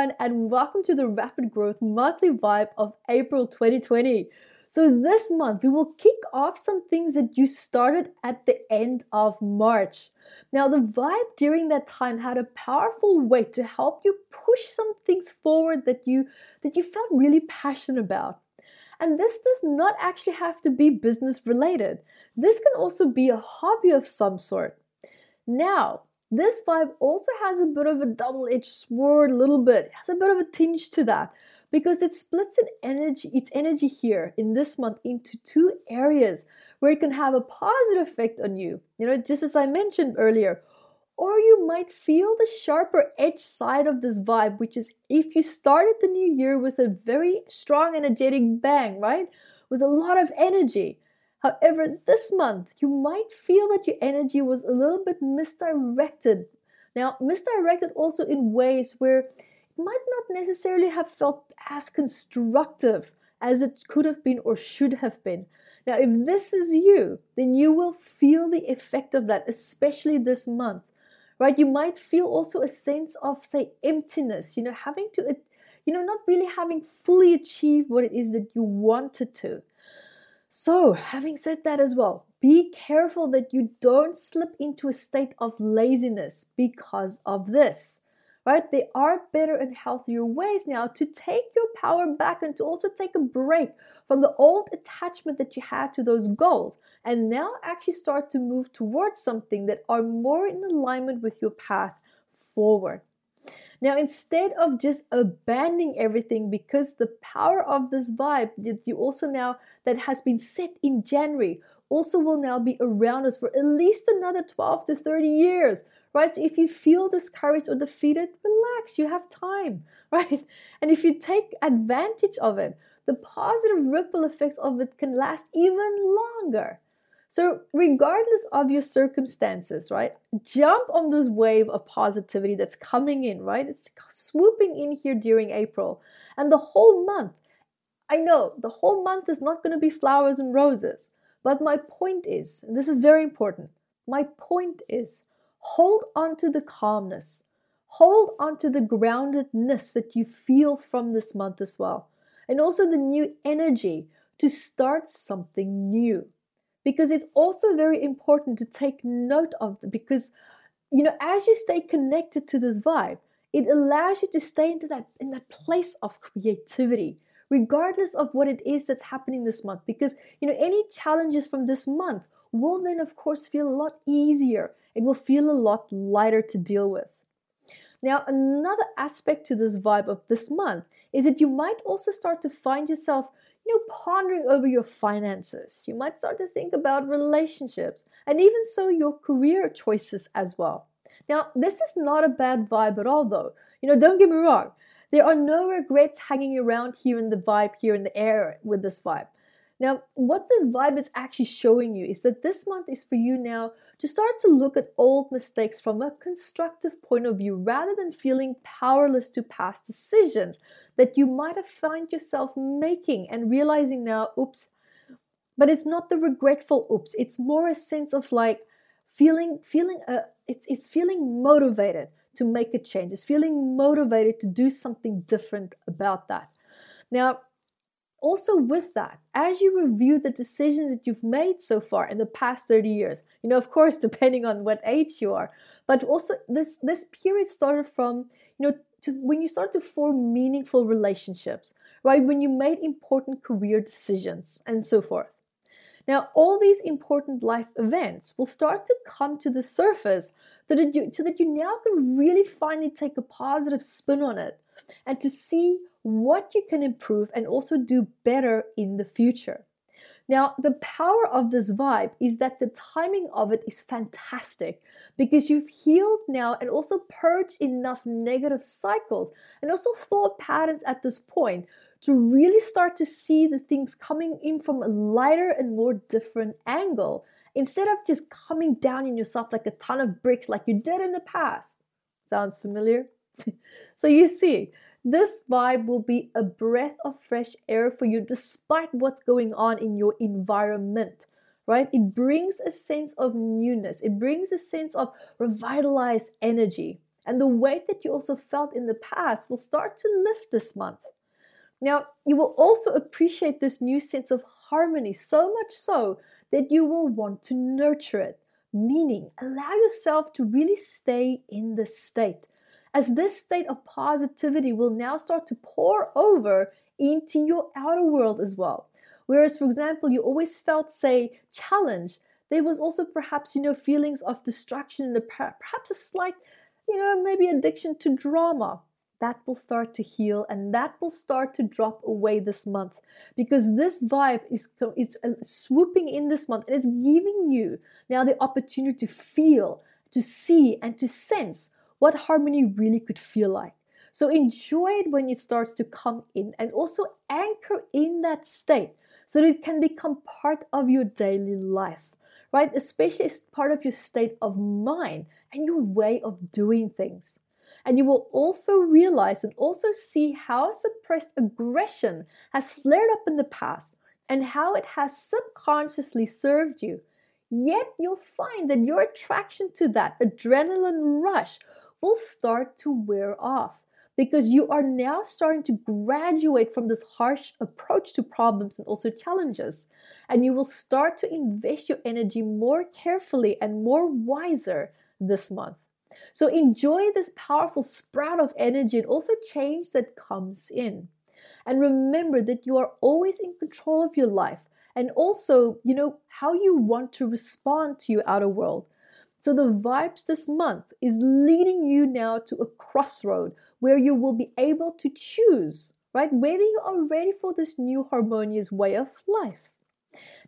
everyone, and welcome to the Rapid Growth Monthly Vibe of April 2020. So, this month we will kick off some things that you started at the end of March. Now, the vibe during that time had a powerful weight to help you push some things forward that you that you felt really passionate about. And this does not actually have to be business related. This can also be a hobby of some sort. Now, this vibe also has a bit of a double-edged sword, a little bit. It has a bit of a tinge to that because it splits its energy, its energy here in this month into two areas where it can have a positive effect on you. You know, just as I mentioned earlier. Or you might feel the sharper edge side of this vibe, which is if you started the new year with a very strong, energetic bang, right? With a lot of energy. However, this month you might feel that your energy was a little bit misdirected. Now, misdirected also in ways where it might not necessarily have felt as constructive as it could have been or should have been. Now, if this is you, then you will feel the effect of that, especially this month, right? You might feel also a sense of, say, emptiness, you know, having to, you know, not really having fully achieved what it is that you wanted to. So, having said that as well, be careful that you don't slip into a state of laziness because of this. Right? There are better and healthier ways now to take your power back and to also take a break from the old attachment that you had to those goals and now actually start to move towards something that are more in alignment with your path forward. Now, instead of just abandoning everything because the power of this vibe that you also now that has been set in January also will now be around us for at least another 12 to 30 years, right? So if you feel discouraged or defeated, relax, you have time, right? And if you take advantage of it, the positive ripple effects of it can last even longer. So, regardless of your circumstances, right, jump on this wave of positivity that's coming in, right? It's swooping in here during April. And the whole month, I know the whole month is not going to be flowers and roses. But my point is, and this is very important, my point is hold on to the calmness, hold on to the groundedness that you feel from this month as well, and also the new energy to start something new because it's also very important to take note of because you know as you stay connected to this vibe it allows you to stay into that in that place of creativity regardless of what it is that's happening this month. Because you know any challenges from this month will then of course feel a lot easier. It will feel a lot lighter to deal with. Now another aspect to this vibe of this month is that you might also start to find yourself you know, pondering over your finances. You might start to think about relationships and even so your career choices as well. Now, this is not a bad vibe at all, though. You know, don't get me wrong. There are no regrets hanging around here in the vibe, here in the air with this vibe. Now, what this vibe is actually showing you is that this month is for you now to start to look at old mistakes from a constructive point of view rather than feeling powerless to past decisions that you might have found yourself making and realizing now, oops. But it's not the regretful oops, it's more a sense of like feeling feeling uh, it's it's feeling motivated to make a change. It's feeling motivated to do something different about that. Now, also with that as you review the decisions that you've made so far in the past 30 years you know of course depending on what age you are but also this this period started from you know to when you start to form meaningful relationships right? When you made important career decisions and so forth. Now all these important life events will start to come to the surface so that you so that you now can really finally take a positive spin on it and to see what you can improve and also do better in the future. Now, the power of this vibe is that the timing of it is fantastic because you've healed now and also purged enough negative cycles and also thought patterns at this point to really start to see the things coming in from a lighter and more different angle instead of just coming down in yourself like a ton of bricks like you did in the past. Sounds familiar? so you see, this vibe will be a breath of fresh air for you despite what's going on in your environment, right? It brings a sense of newness, it brings a sense of revitalized energy. And the weight that you also felt in the past will start to lift this month. Now, you will also appreciate this new sense of harmony so much so that you will want to nurture it, meaning allow yourself to really stay in this state, as this state of positivity will now start to pour over into your outer world as well. Whereas, for example, you always felt, say, challenge, there was also perhaps, you know, feelings of distraction and perhaps a slight, you know, maybe addiction to drama that will start to heal and that will start to drop away this month because this vibe is it's uh, swooping in this month and it's giving you now the opportunity to feel to see and to sense what harmony really could feel like. So enjoy it when it starts to come in and also anchor in that state so that it can become part of your daily life right? Especially as part of your state of mind and your way of doing things. And you will also realize and also see how suppressed aggression has flared up in the past and how it has subconsciously served you. Yet you'll find that your attraction to that adrenaline rush will start to wear off because you are now starting to graduate from this harsh approach to problems and also challenges. And you will start to invest your energy more carefully and more wiser this month. So enjoy this powerful sprout of energy and also change that comes in. And remember that you are always in control of your life and also, you know, how you want to respond to your outer world. So the vibes this month is leading you now to a crossroad where you will be able to choose, right? Whether you are ready for this new harmonious way of life.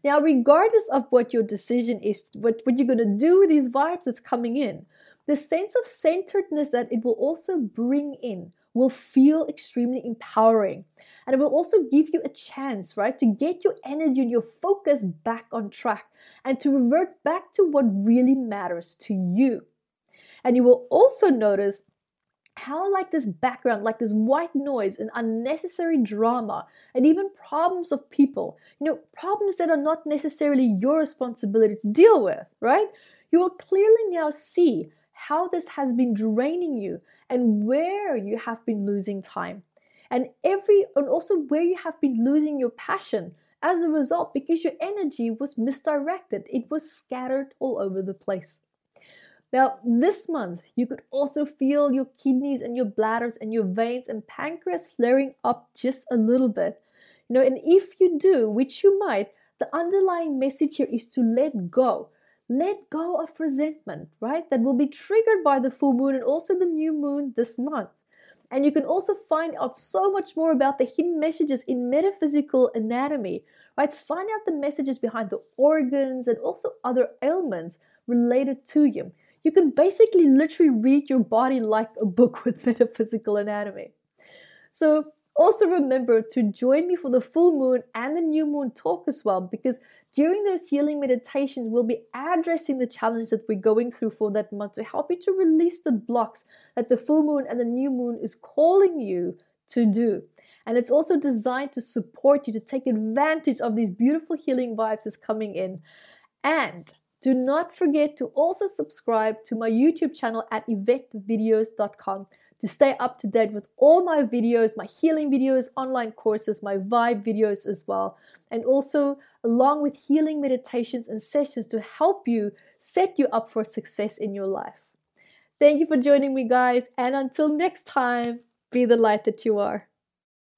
Now, regardless of what your decision is, what, what you're going to do with these vibes that's coming in, the sense of centeredness that it will also bring in will feel extremely empowering. And it will also give you a chance, right, to get your energy and your focus back on track and to revert back to what really matters to you. And you will also notice how, like this background, like this white noise and unnecessary drama, and even problems of people, you know, problems that are not necessarily your responsibility to deal with, right? You will clearly now see how this has been draining you and where you have been losing time. And every and also where you have been losing your passion as a result because your energy was misdirected. It was scattered all over the place. Now this month you could also feel your kidneys and your bladders and your veins and pancreas flaring up just a little bit. You know and if you do which you might the underlying message here is to let go let go of resentment, right? That will be triggered by the full moon and also the new moon this month. And you can also find out so much more about the hidden messages in metaphysical anatomy, right? Find out the messages behind the organs and also other ailments related to you. You can basically literally read your body like a book with metaphysical anatomy. So, also, remember to join me for the full moon and the new moon talk as well, because during those healing meditations, we'll be addressing the challenge that we're going through for that month to help you to release the blocks that the full moon and the new moon is calling you to do. And it's also designed to support you to take advantage of these beautiful healing vibes that's coming in. And do not forget to also subscribe to my YouTube channel at evettevideos.com to stay up to date with all my videos, my healing videos, online courses, my vibe videos as well, and also along with healing meditations and sessions to help you set you up for success in your life. Thank you for joining me, guys, and until next time, be the light that you are.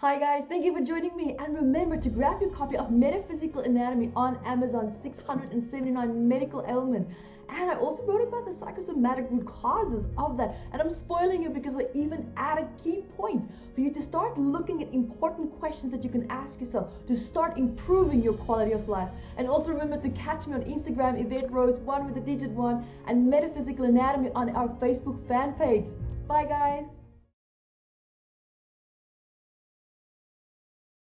Hi guys, thank you for joining me and remember to grab your copy of Metaphysical Anatomy on Amazon 679 medical ailments and I also wrote about the psychosomatic root causes of that. And I'm spoiling you because I even added key points for you to start looking at important questions that you can ask yourself to start improving your quality of life. And also remember to catch me on Instagram, Evette Rose, one with the digit one, and Metaphysical Anatomy on our Facebook fan page. Bye, guys.